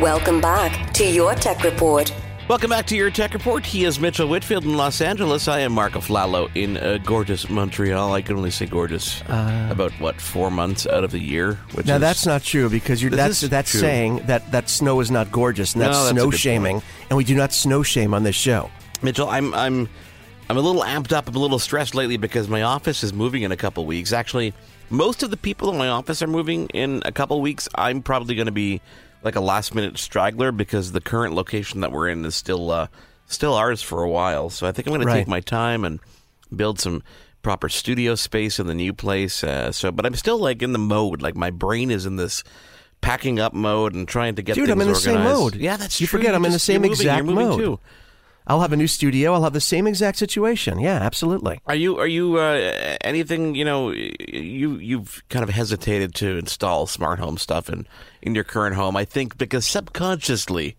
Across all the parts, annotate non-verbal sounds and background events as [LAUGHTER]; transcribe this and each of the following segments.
Welcome back to your Tech Report. Welcome back to your Tech Report. He is Mitchell Whitfield in Los Angeles. I am Marco Flallo in uh, gorgeous Montreal. I can only say gorgeous about what four months out of the year. Which Now is, that's not true because you're, that's that's true. saying that that snow is not gorgeous and No, that's that's snow good shaming, and we do not snow shame on this show. Mitchell. I'm I'm I'm a little amped up. I'm a little stressed lately because my office is moving in a couple weeks. Actually, most of the people in my office are moving in a couple weeks. I'm probably going to be like a last minute straggler because the current location that we're in is still uh, still ours for a while. So I think I'm going to take my time and build some proper studio space in the new place. Uh, so, but I'm still like in the mode. Like my brain is in this packing up mode and trying to get Dude, I'm in the same mode. Yeah, that's You true. forget I'm in the same moving. exact mode. Too. I'll have a new studio. I'll have the same exact situation. Yeah, absolutely. Are you are you uh, anything you know you you've kind of hesitated to install smart home stuff in in your current home I think because subconsciously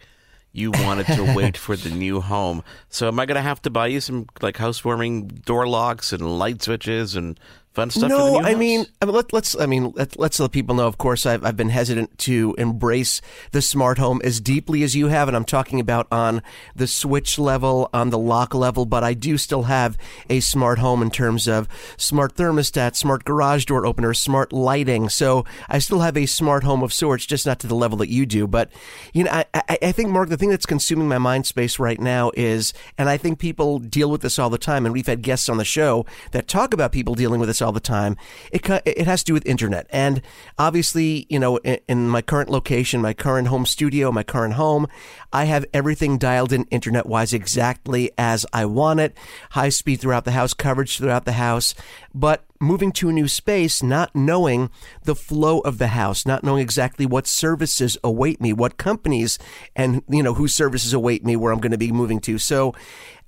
you wanted to [LAUGHS] wait for the new home so am I going to have to buy you some like housewarming door locks and light switches and fun stuff no, I mean, I mean, let, let's. I mean, let, let's let people know. Of course, I've, I've been hesitant to embrace the smart home as deeply as you have, and I'm talking about on the switch level, on the lock level. But I do still have a smart home in terms of smart thermostat, smart garage door opener, smart lighting. So I still have a smart home of sorts, just not to the level that you do. But you know, I, I, I think Mark, the thing that's consuming my mind space right now is, and I think people deal with this all the time, and we've had guests on the show that talk about people dealing with this all the time. It it has to do with internet, and obviously, you know, in, in my current location, my current home studio, my current home, I have everything dialed in internet wise exactly as I want it. High speed throughout the house, coverage throughout the house, but moving to a new space, not knowing the flow of the house, not knowing exactly what services await me, what companies and, you know, whose services await me where I'm going to be moving to. So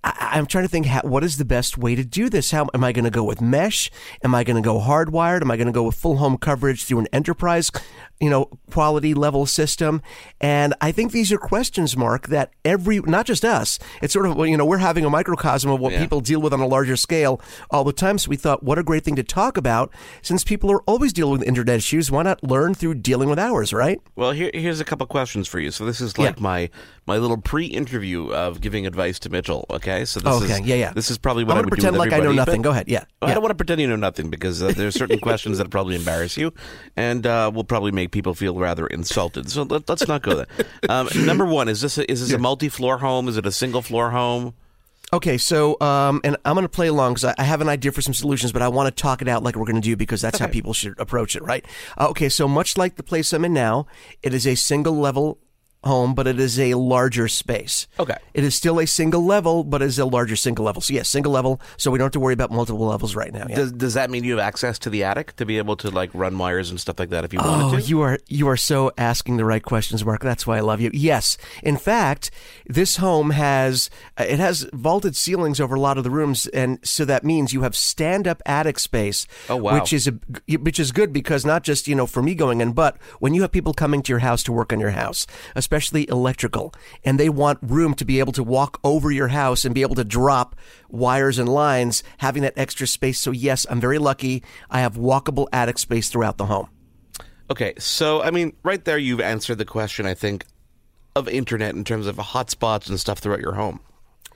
I, I'm trying to think, how, what is the best way to do this? How am I going to go with mesh? Am I going to go hardwired? Am I going to go with full home coverage through an enterprise, you know, quality level system? And I think these are questions, Mark, that every, not just us, it's sort of, you know, we're having a microcosm of what Yeah. people deal with on a larger scale all the time. So we thought, what a great thing to talk about since people are always dealing with internet issues. Why not learn through dealing with ours, right? Well, here, here's a couple questions for you. So this is like Yeah. my my little pre-interview of giving advice to Mitchell. Okay, so this Okay, is yeah, yeah. This is probably what I'm I gonna would pretend like I know nothing. Go ahead. Yeah, I don't want to pretend you know nothing because uh, there's certain [LAUGHS] questions that probably embarrass you, and uh, will probably make people feel rather insulted. So let, us not go there. Um, [LAUGHS] number one is this a, is this a multi-floor home? Is it a single-floor home? Okay, so um, and I'm going to play along because I, I have an idea for some solutions, but I want to talk it out like we're going to do because that's how people should approach it, right? Uh, okay, so much like the place I'm in now, it is a single level home, but it is a larger space. Okay. It is still a single level, but it is a larger single level. So yes, single level. So we don't have to worry about multiple levels right now. Yeah. Does does that mean you have access to the attic to be able to like run wires and stuff like that if you Oh, wanted to? you are you are so asking the right questions, Mark. That's why I love you. Yes, in fact, this home has uh, it has vaulted ceilings over a lot of the rooms, and so that means you have stand up attic space. Oh, wow. Which is a, which is good because not just you know for me going in, but when you have people coming to your house to work on your house, especially electrical, and they want room to be able to walk over your house and be able to drop wires and lines, having that extra space. So yes, I'm very lucky. I have walkable attic space throughout the home. Okay, so I mean, right there, you've answered the question. I think of internet in terms of hotspots and stuff throughout your home.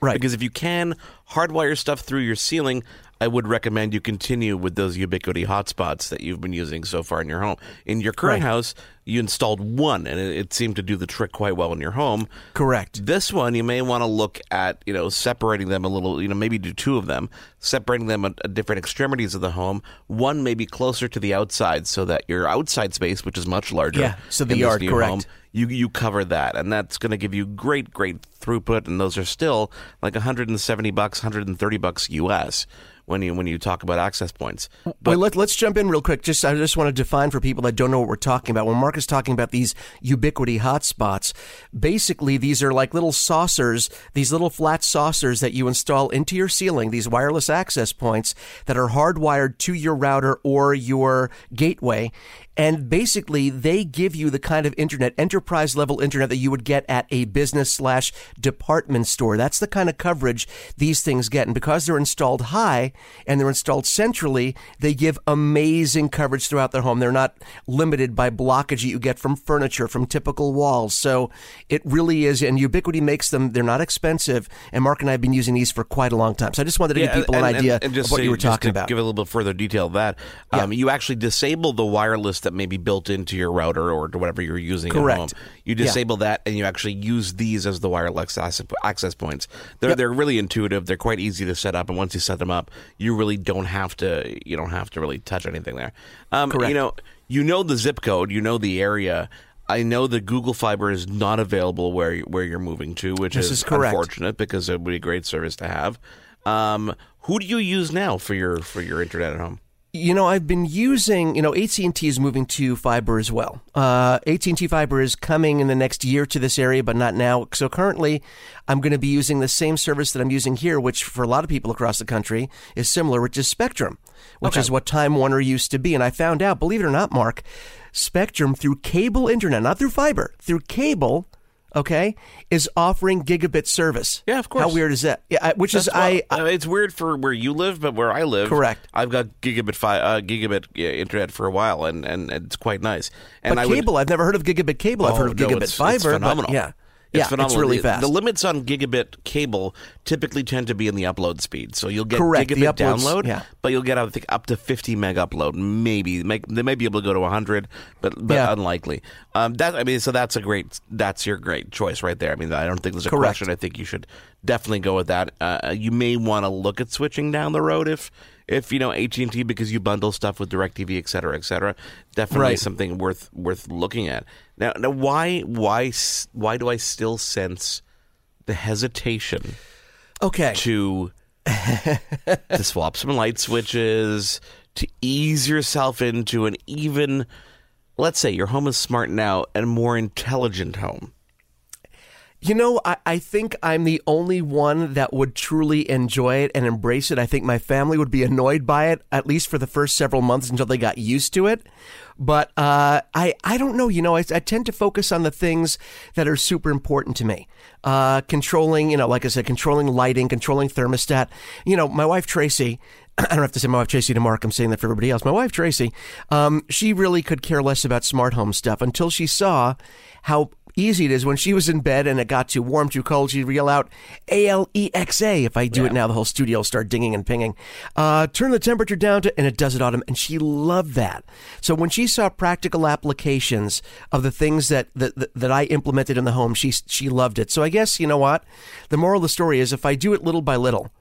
Right. Because if you can hardwire stuff through your ceiling, I would recommend you continue with those Ubiquiti hotspots that you've been using so far in your home. In your current Right. house, you installed one, and it, it seemed to do the trick quite well in your home. Correct. This one, you may want to look at, you know, separating them a little, you know, maybe do two of them, separating them at, at different extremities of the home. One may be closer to the outside so that your outside space, which is much larger, Yeah, so the yard, correct. home, you you cover that, and that's going to give you great, great throughput, and those are still like 170 bucks, 130 bucks US. When you when you talk about access points. But Wait, let, us jump in real quick. Just I just want to define for people that don't know what we're talking about. When Mark is talking about these Ubiquiti hotspots, basically these are like little saucers, these little flat saucers that you install into your ceiling. These wireless access points that are hardwired to your router or your gateway, and basically, they give you the kind of internet, enterprise level internet that you would get at a business slash department store. That's the kind of coverage these things get. And because they're installed high and they're installed centrally, they give amazing coverage throughout their home. They're not limited by blockage that you get from furniture, from typical walls. So it really is, and Ubiquiti makes them, they're not expensive. And Mark and I have been using these for quite a long time. So I just wanted to yeah, give people and, an idea and, and just of what so you were talking about. Give a little bit further detail of that. Yeah. Um, you actually disable the wireless that may be built into your router or whatever you're using Correct. at home. You disable yeah. that and you actually use these as the wireless access points. They're yep. they're really intuitive. They're quite easy to set up, and once you set them up, you really don't have to you don't have to really touch anything there. Um, Correct. You know, you know the zip code, you know the area. I know that Google Fiber is not available where where you're moving to, which this is, is correct. unfortunate because it would be a great service to have. Um, who do you use now for your for your internet at home? You know, I've been using. You know, AT and T is moving to fiber as well. Uh, AT and T fiber is coming in the next year to this area, but not now. So currently, I'm going to be using the same service that I'm using here, which for a lot of people across the country is similar, which is Spectrum, which Okay. is what Time Warner used to be. And I found out, believe it or not, Mark, Spectrum through cable internet, not through fiber, through cable. Okay, is offering gigabit service. Yeah, of course. How weird is that? Yeah, I- which is That's I. well, uh, it's weird for where you live, but where I live, Correct. I've got gigabit fi- uh, gigabit yeah, internet for a while, and, and it's quite nice. And but I would- cable, I've never heard of gigabit cable. I've Oh, heard of no, gigabit it's- fiber. It's but yeah, It's yeah, phenomenal. it's really the, fast. The limits on gigabit cable typically tend to be in the upload speed. So you'll get Correct, the gigabit uploads- download, yeah. but you'll get I think up to 50 meg upload. Maybe Make, they may be able to go to 100, but but Yeah. unlikely. Um, that I mean, so that's a great that's your great choice right there. I mean, I don't think there's a Correct. question. I think you should definitely go with that. Uh, you may want to look at switching down the road if. If you know AT and T because you bundle stuff with Directv, et cetera, et cetera, definitely Right. something worth worth looking at. Now, now, why why why do I still sense the hesitation okay. to to swap some light switches to ease yourself into an even, let's say your home is smart now, and more intelligent home? You know, I, I think I'm the only one that would truly enjoy it and embrace it. I think my family would be annoyed by it, at least for the first several months until they got used to it. But uh, I, I don't know. You know, I, I tend to focus on the things that are super important to me. Uh, controlling, you know, like I said, controlling lighting, controlling thermostat. You know, my wife Tracy, [CLEARS THROAT] I don't have to say my wife Tracy to Mark. I'm saying that for everybody else. My wife Tracy, um, she really could care less about smart home stuff until she saw how easy it is when she was in bed and it got too warm, too cold. She'd yell out A L E X A. If I do it now, the whole studio will start dinging and pinging. Uh, turn the temperature down to, and it does it autumn. And she loved that. So when she saw practical applications of the things that, that, that, that I implemented in the home, she, she loved it. So I guess, you know what? The moral of the story is if I do it little by little,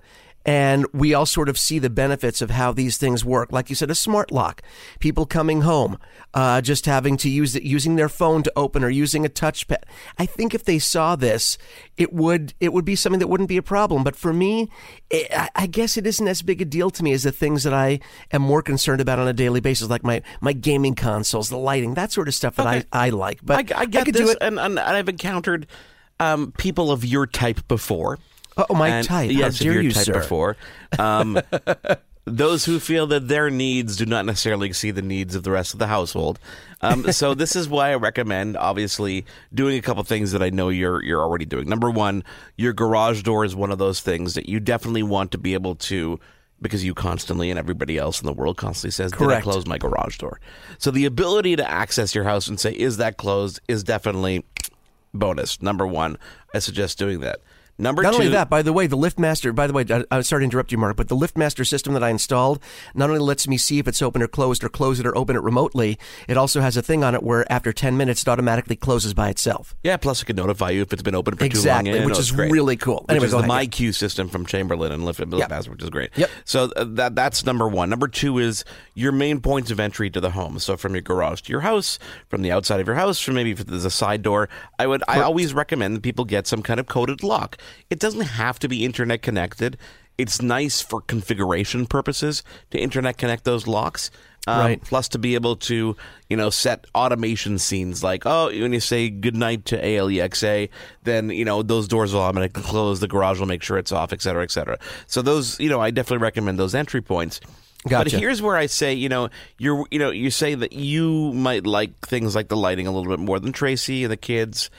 and we all sort of see the benefits of how these things work. Like you said, a smart lock, people coming home, uh, just having to use it, using their phone to open or using a touchpad. I think if they saw this, it would it would be something that wouldn't be a problem. But for me, it, I- I guess it isn't as big a deal to me as the things that I am more concerned about on a daily basis, like my my gaming consoles, the lighting, that sort of stuff that Okay. I, I like. But I, I get could this, do it. And, and I've encountered um, people of your type before. Oh, my And- type. How Yes, dare your you, type sir. before. Um, [LAUGHS] those who feel that their needs do not necessarily exceed the needs of the rest of the household. Um, [LAUGHS] so this is why I recommend, obviously, doing a couple things that I know you're you're already doing. Number one, your garage door is one of those things that you definitely want to be able to. Because you constantly and everybody else in the world constantly says, "Did I Correct. close my garage door?" So the ability to access your house and say, "Is that closed?" is definitely bonus. Number one, I suggest doing that. Number Not two, only that, by the way, the LiftMaster. By the way, I, I'm sorry to interrupt you, Mark, but the LiftMaster system that I installed not only lets me see if it's open or closed, or close it or open it remotely. It also has a thing on it where after 10 minutes, it automatically closes by itself. Yeah, plus it can notify you if it's been open for Exactly, too long. Yeah, which is great. really cool. Which Anyway, is go the. MyQ system from Chamberlain and Lift Yep. Which is great. Yep. So uh, that that's number one. Number two is your main points of entry to the home. So from your garage to your house, from the outside of your house, from maybe if there's a side door. I would I always recommend that people get some kind of coded lock. It doesn't have to be internet connected. it's nice for configuration purposes to internet connect those locks. Um, Right. Plus, to be able to, you know, set automation scenes like, oh, when you say goodnight to ALEXA, then, you know, those doors will automatically close, the garage will make sure it's off, et cetera, et cetera. So, those, you know, I definitely recommend those entry points. Gotcha. But here's where I say, you know, you're, you know, you say that you might like things like the lighting a little bit more than Tracy and the kids.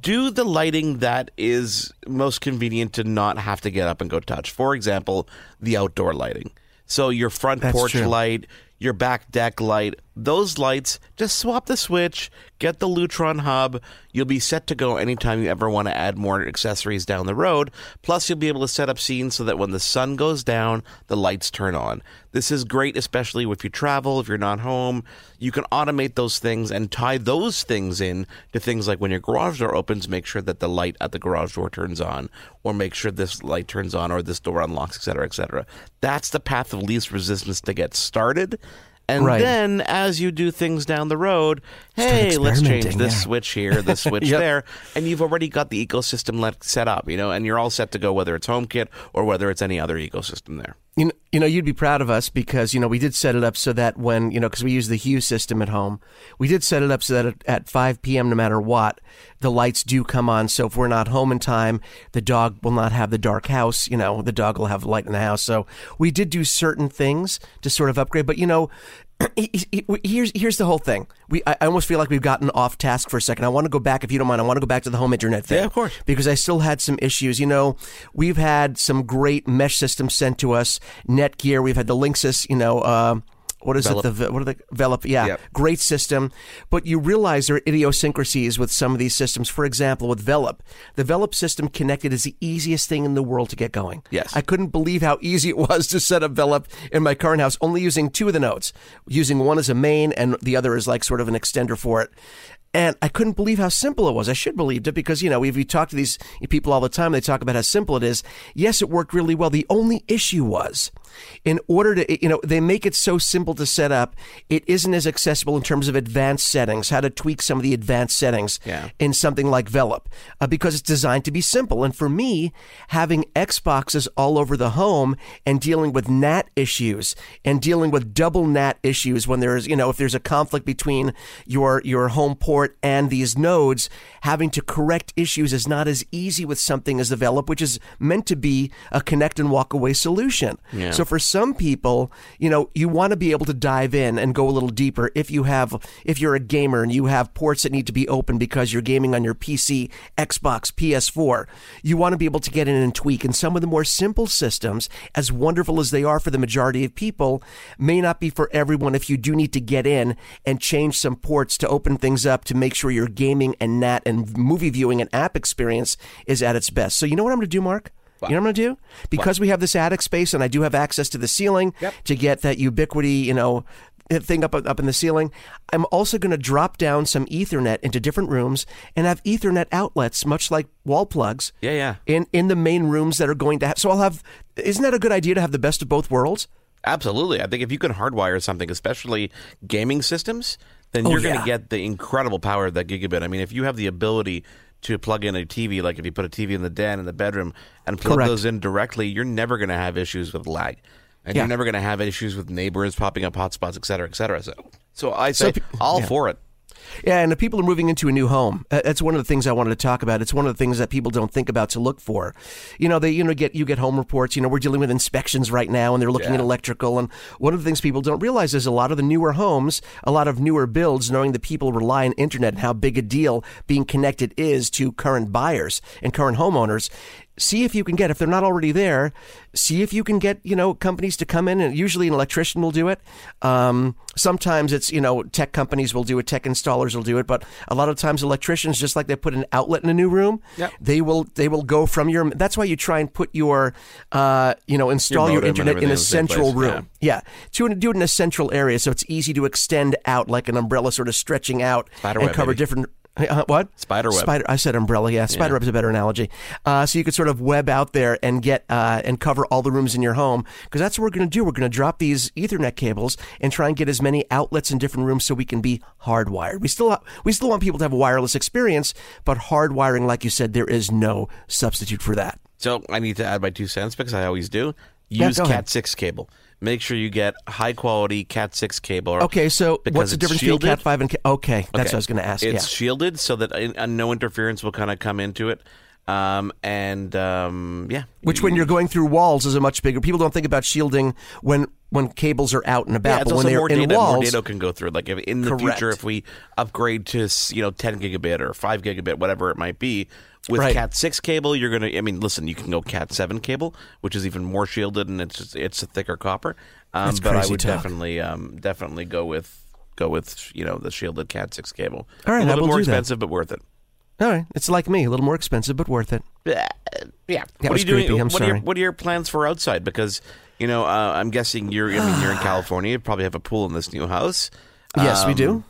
Do the lighting that is most convenient to not have to get up and go touch. For example, the outdoor lighting. So your front That's porch true. light, your back deck light, those lights, just swap the switch, get the Lutron hub. You'll be set to go anytime you ever want to add more accessories down the road. Plus, you'll be able to set up scenes so that when the sun goes down, the lights turn on. This is great, especially if you travel, if you're not home. You can automate those things and tie those things in to things like when your garage door opens, make sure that the light at the garage door turns on, or make sure this light turns on, or this door unlocks, etc., etc. That's the path of least resistance to get started. And Right. then, as you do things down the road, hey, let's change this yeah. switch here, this [LAUGHS] switch Yep. there, and you've already got the ecosystem let, set up, you know, and you're all set to go, whether it's HomeKit or whether it's any other ecosystem there. You know, you know, you'd be proud of us because you know we did set it up so that when you know because we use the Hue system at home, we did set it up so that at- at 5 p.m. no matter what, the lights do come on. So if we're not home in time, the dog will not have the dark house. You know, the dog will have light in the house. So we did do certain things to sort of upgrade. But you know, [CLEARS THROAT] he- he- here's here's the whole thing. We I I almost feel like we've gotten off task for a second. I want to go back, if you don't mind. I want to go back to the home internet thing. Yeah, of course. Because I still had some issues. You know, we've had some great mesh systems sent to us. Netgear. We've had the Linksys. You know. Uh, what is Velop. it? The what are the Velop? Yeah, Yep. great system. But you realize there are idiosyncrasies with some of these systems. For example, with Velop, the Velop system connected is the easiest thing in the world to get going. Yes. I couldn't believe how easy it was [LAUGHS] to set up Velop in my current house, only using two of the nodes, using one as a main and the other is like sort of an extender for it. And I couldn't believe how simple it was. I should believed it because, you know, if you talk to these people all the time, they talk about how simple it is. Yes, it worked really well. The only issue was in order to, you know, they make it so simple to set up, it isn't as accessible in terms of advanced settings, how to tweak some of the advanced settings Yeah. in something like Velop uh, because it's designed to be simple. And for me, having Xboxes all over the home and dealing with NAT issues and dealing with double NAT issues when there's, you know, if there's a conflict between your your home port and these nodes, having to correct issues is not as easy with something as Velop, which is meant to be a connect and walk away solution. Yeah. So for some people, you know, you want to be able to dive in and go a little deeper if you have if you're a gamer and you have ports that need to be open because you're gaming on your PC, Xbox, PS4. You want to be able to get in and tweak and some of the more simple systems, as wonderful as they are for the majority of people, may not be for everyone if you do need to get in and change some ports to open things up to make sure your gaming and NAT and movie viewing and app experience is at its best. So you know what I'm going to do, Mark? You know what I'm going to do? Because we have this attic space and I do have access to the ceiling to get that Ubiquiti, you know, thing up up in the ceiling. I'm also going to drop down some Ethernet into different rooms and have Ethernet outlets, much like wall plugs. Yeah, yeah. In in the main rooms that are going to have. So I'll have. Isn't that a good idea to have the best of both worlds? Absolutely. I think if you can hardwire something, especially gaming systems, then Oh, you're going to get the incredible power of that gigabit. I mean, if you have the ability to plug in a TV, like if you put a TV in the den in the bedroom and plug Correct. those in directly, you're never going to have issues with lag. And Yeah. you're never going to have issues with neighbors popping up hotspots, et cetera, et cetera. So, so I So say, pe- all yeah. for it. Yeah, and if people are moving into a new home, that's one of the things I wanted to talk about. It's one of the things that people don't think about to look for. You know, they you know get you get home reports. You know, we're dealing with inspections right now, and they're looking at electrical. And one of the things people don't realize is a lot of the newer homes, a lot of newer builds, knowing that people rely on internet and how big a deal being connected is to current buyers and current homeowners. See if you can get if they're not already there. See if you can get you know companies to come in, and usually an electrician will do it. Um, sometimes it's you know tech companies will do it, tech installers will do it, but a lot of times electricians, just like they put an outlet in a new room, Yep. they will they will go from your. That's why you try and put your uh, you know install your, and internet in a in the same central room. Yeah, to do it in a central area so it's easy to extend out like an umbrella, sort of stretching out Spiderweb, and cover baby. different. Uh, what? Spiderweb. Spider. I said umbrella. Yeah, spiderweb's a better analogy. Uh, so you could sort of web out there and get uh, and cover all the rooms in your home because that's what we're going to do. We're going to drop these Ethernet cables and try and get as many outlets in different rooms so we can be hardwired. We still we still want people to have a wireless experience, but hardwiring, like you said, there is no substitute for that. So I need to add my two cents because I always do. Yeah, Use ahead. Cat six cable. Make sure you get high quality Cat six cable. Okay, so what's the difference shielded. between Cat five and Cat? Okay, that's Okay. what I was going to ask. It's yeah. shielded so that uh, no interference will kind of come into it. Um, and um, yeah, Which, when you're going through walls, is a much bigger. People don't think about shielding when when cables are out and about, yeah, but when they're more in data. More walls, data can go through. Like if in the Correct. future, if we upgrade to you know 10 gigabit or 5 gigabit, whatever it might be, with Right. Cat 6 cable, you're gonna. I mean, listen, you can go Cat 7 cable, which is even more shielded and it's just, it's a thicker copper. Um, but I would talk. definitely um, definitely go with go with you know the shielded Cat 6 cable. All right, a little bit more do that. expensive, but worth it. All right, it's like me, a little more expensive, but worth it. Yeah. That what was are you doing? I'm what, Are your, sorry. what are your plans for outside? Because you know, uh, I'm guessing you're. I mean, you're in [SIGHS] California. You probably have a pool in this new house. Yes, we Um, do.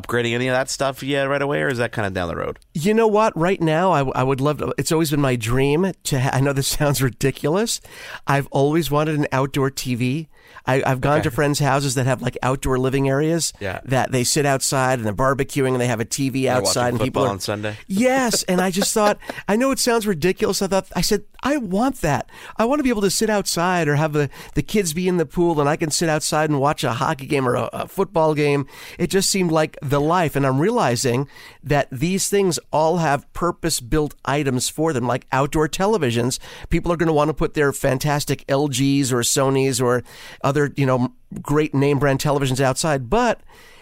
Upgrading any of that stuff yet right away, or is that kind of down the road? You know what? Right now, I, I would love to. It's always been my dream to. Ha- I know this [LAUGHS] sounds ridiculous. I've always wanted an outdoor TV. I, I've gone to friends' houses that have like outdoor living areas. Yeah. That they sit outside and they're barbecuing and they have a TV They're outside and people are on Sunday. Yes, and I just thought [LAUGHS] I know it sounds ridiculous. I thought I said I want that. I want to be able to sit outside or have the the kids be in the pool and I can sit outside and watch a hockey game or a, a football game. It just seemed like the life, and I'm realizing that these things all have purpose built items for them, like outdoor televisions. People are going to want to put their fantastic LGs or Sonys or other you know great name brand televisions outside, but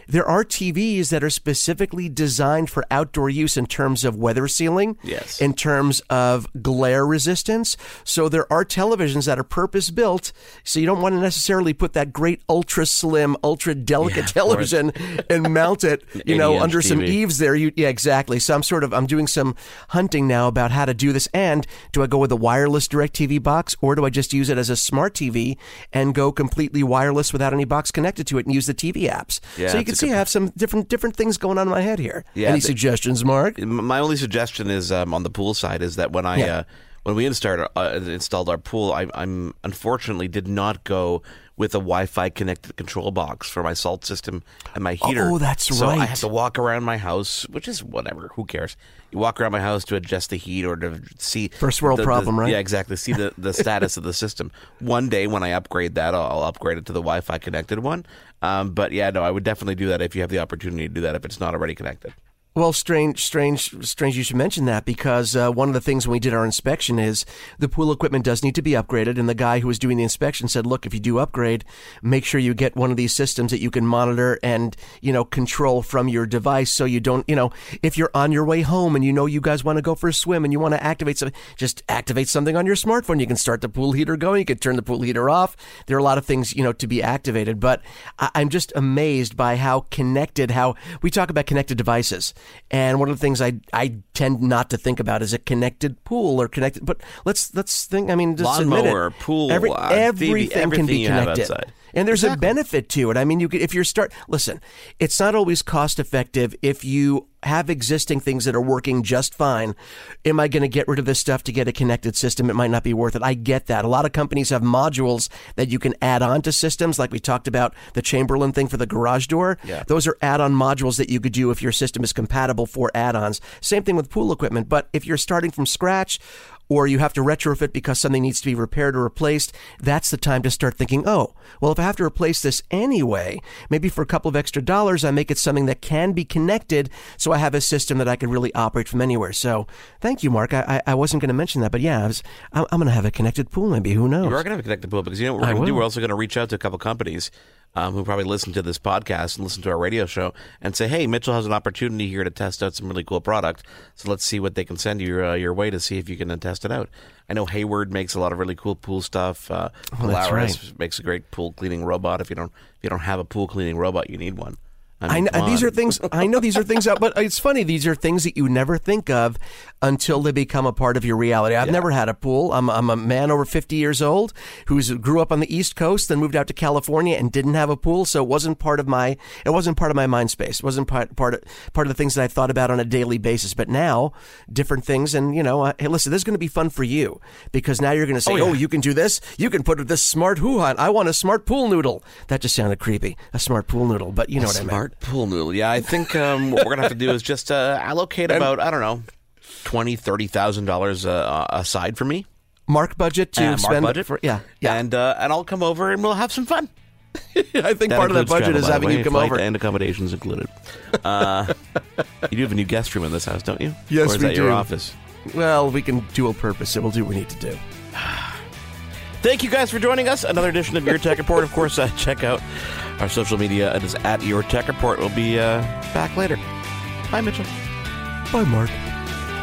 there are TVs that are specifically designed for outdoor use in terms of weather sealing, Yes. in terms of glare resistance. So there are televisions that are purpose built. So you don't want to necessarily put that great ultra slim, ultra delicate television [LAUGHS] and mount it, you know, 80-inch under some eaves there. You, yeah, exactly. So I'm sort of I'm doing some hunting now about how to do this. And do I go with a wireless direct TV box or do I just use it as a smart TV and go completely wireless without any box connected to it and use the TV apps? Yeah, so you can see I have some different different things going on in my head here. Yeah, Any the- suggestions, Mark? My only suggestion is um, on the pool side is that when I Yeah. uh, when we installed uh, installed our pool, I, I'm unfortunately did not go with a Wi-Fi connected control box for my salt system and my heater. Oh, that's so I right. have to walk around my house, which is whatever. Who cares? You walk around my house to adjust the heat or to see First world the- the- problem, right? Yeah, exactly. See the, the status of the system. One day when I upgrade that, I'll, I'll upgrade it to the Wi-Fi connected one. Um, but yeah, no, I would definitely do that if you have the opportunity to do that if it's not already connected. Well, strange, strange, strange. You should mention that because uh, one of the things when we did our inspection is the pool equipment does need to be upgraded, and the guy who was doing the inspection said, "Look, if you do upgrade, make sure you get one of these systems that you can monitor and you know control from your device, so you don't, you know, if you're on your way home and you know you guys want to go for a swim and you want to activate something, just activate something on your smartphone. You can start the pool heater going. You can turn the pool heater off. There are a lot of things you know to be activated, but I- I'm just amazed by how connected. How we talk about connected devices. And one of the things I I tend not to think about is a connected pool or connected. But let's let's think. I mean, just admit it. pool, Every, uh, everything, TV, can everything be connected. And there's a benefit to it. I mean, you could, if you're start listen, it's not always cost effective if you have existing things that are working just fine. Am I going to get rid of this stuff to get a connected system? It might not be worth it. I get that. A lot of companies have modules that you can add on to systems, like we talked about the Chamberlain thing for the garage door. Yeah. Those are add-on modules that you could do if your system is compatible for add-ons. Same thing with pool equipment. But if you're starting from scratch, or you have to retrofit because something needs to be repaired or replaced, that's the time to start thinking, oh, well, if I have to replace this anyway, maybe for a couple of extra dollars, I make it something that can be connected so I have a system that I can really operate from anywhere. So thank you, Mark. I, I, wasn't going to mention that, but yeah, I was, I'm, I'm going to have a connected pool maybe. Who knows? You are going to have a connected pool because you know what we're going to do. We're also going to reach out to a couple companies um, who probably listen to this podcast and listen to our radio show and say, "Hey, Mitchell has an opportunity here to test out some really cool product. So let's see what they can send you uh, your way to see if you can uh, test it out." I know Hayward makes a lot of really cool pool stuff. Uh, Oh, that's Polaris makes a great pool cleaning robot. If you don't if you don't have a pool cleaning robot, you need one. I mean, know, these are things I know these are things out, but it's funny. These are things that you never think of until they become a part of your reality. I've never had a pool. I'm, I'm a man over 50 years old who's grew up on the East Coast, then moved out to California and didn't have a pool, so it wasn't part of my it wasn't part of my mind space. It wasn't part part of, part of the things that I thought about on a daily basis. But now, different things, and you know, uh, hey, listen, this is going to be fun for you because now you're going to say, oh, you can do this. You can put this smart hoo on. I want a smart pool noodle. That just sounded creepy. A smart pool noodle, but you know what I mean. Pool noodle. Yeah, I think um, what we're gonna have to do is just uh, allocate about I don't know twenty, thirty thousand dollars uh, aside for me. Mark budget to Uh, Mark spend budget. for yeah yeah. And uh, and I'll come over and we'll have some fun. [LAUGHS] I think part of that budget travel, is having way, you come over. and accommodations included. Uh, [LAUGHS] you do have a new guest room in this house, don't you? Yes, or is we that your do. office? Well, we can dual purpose, so we'll do what we need to do. [SIGHS] Thank you guys for joining us. Another edition of Your Tech Report. Of course, uh, [LAUGHS] check out our social media. It is at Your Tech Report. We'll be uh, back later. Bye, Mitchell. Bye, Mark.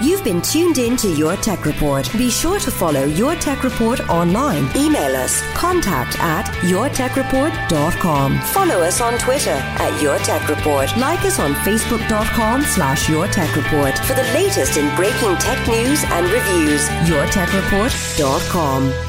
You've been tuned in to Your Tech Report. Be sure to follow Your Tech Report online. Email us contact at yourtechreport.com. Follow us on Twitter at Your Tech Report. Like us on facebook.com slash Your Tech Report for the latest in breaking tech news and reviews. yourtechreport.com.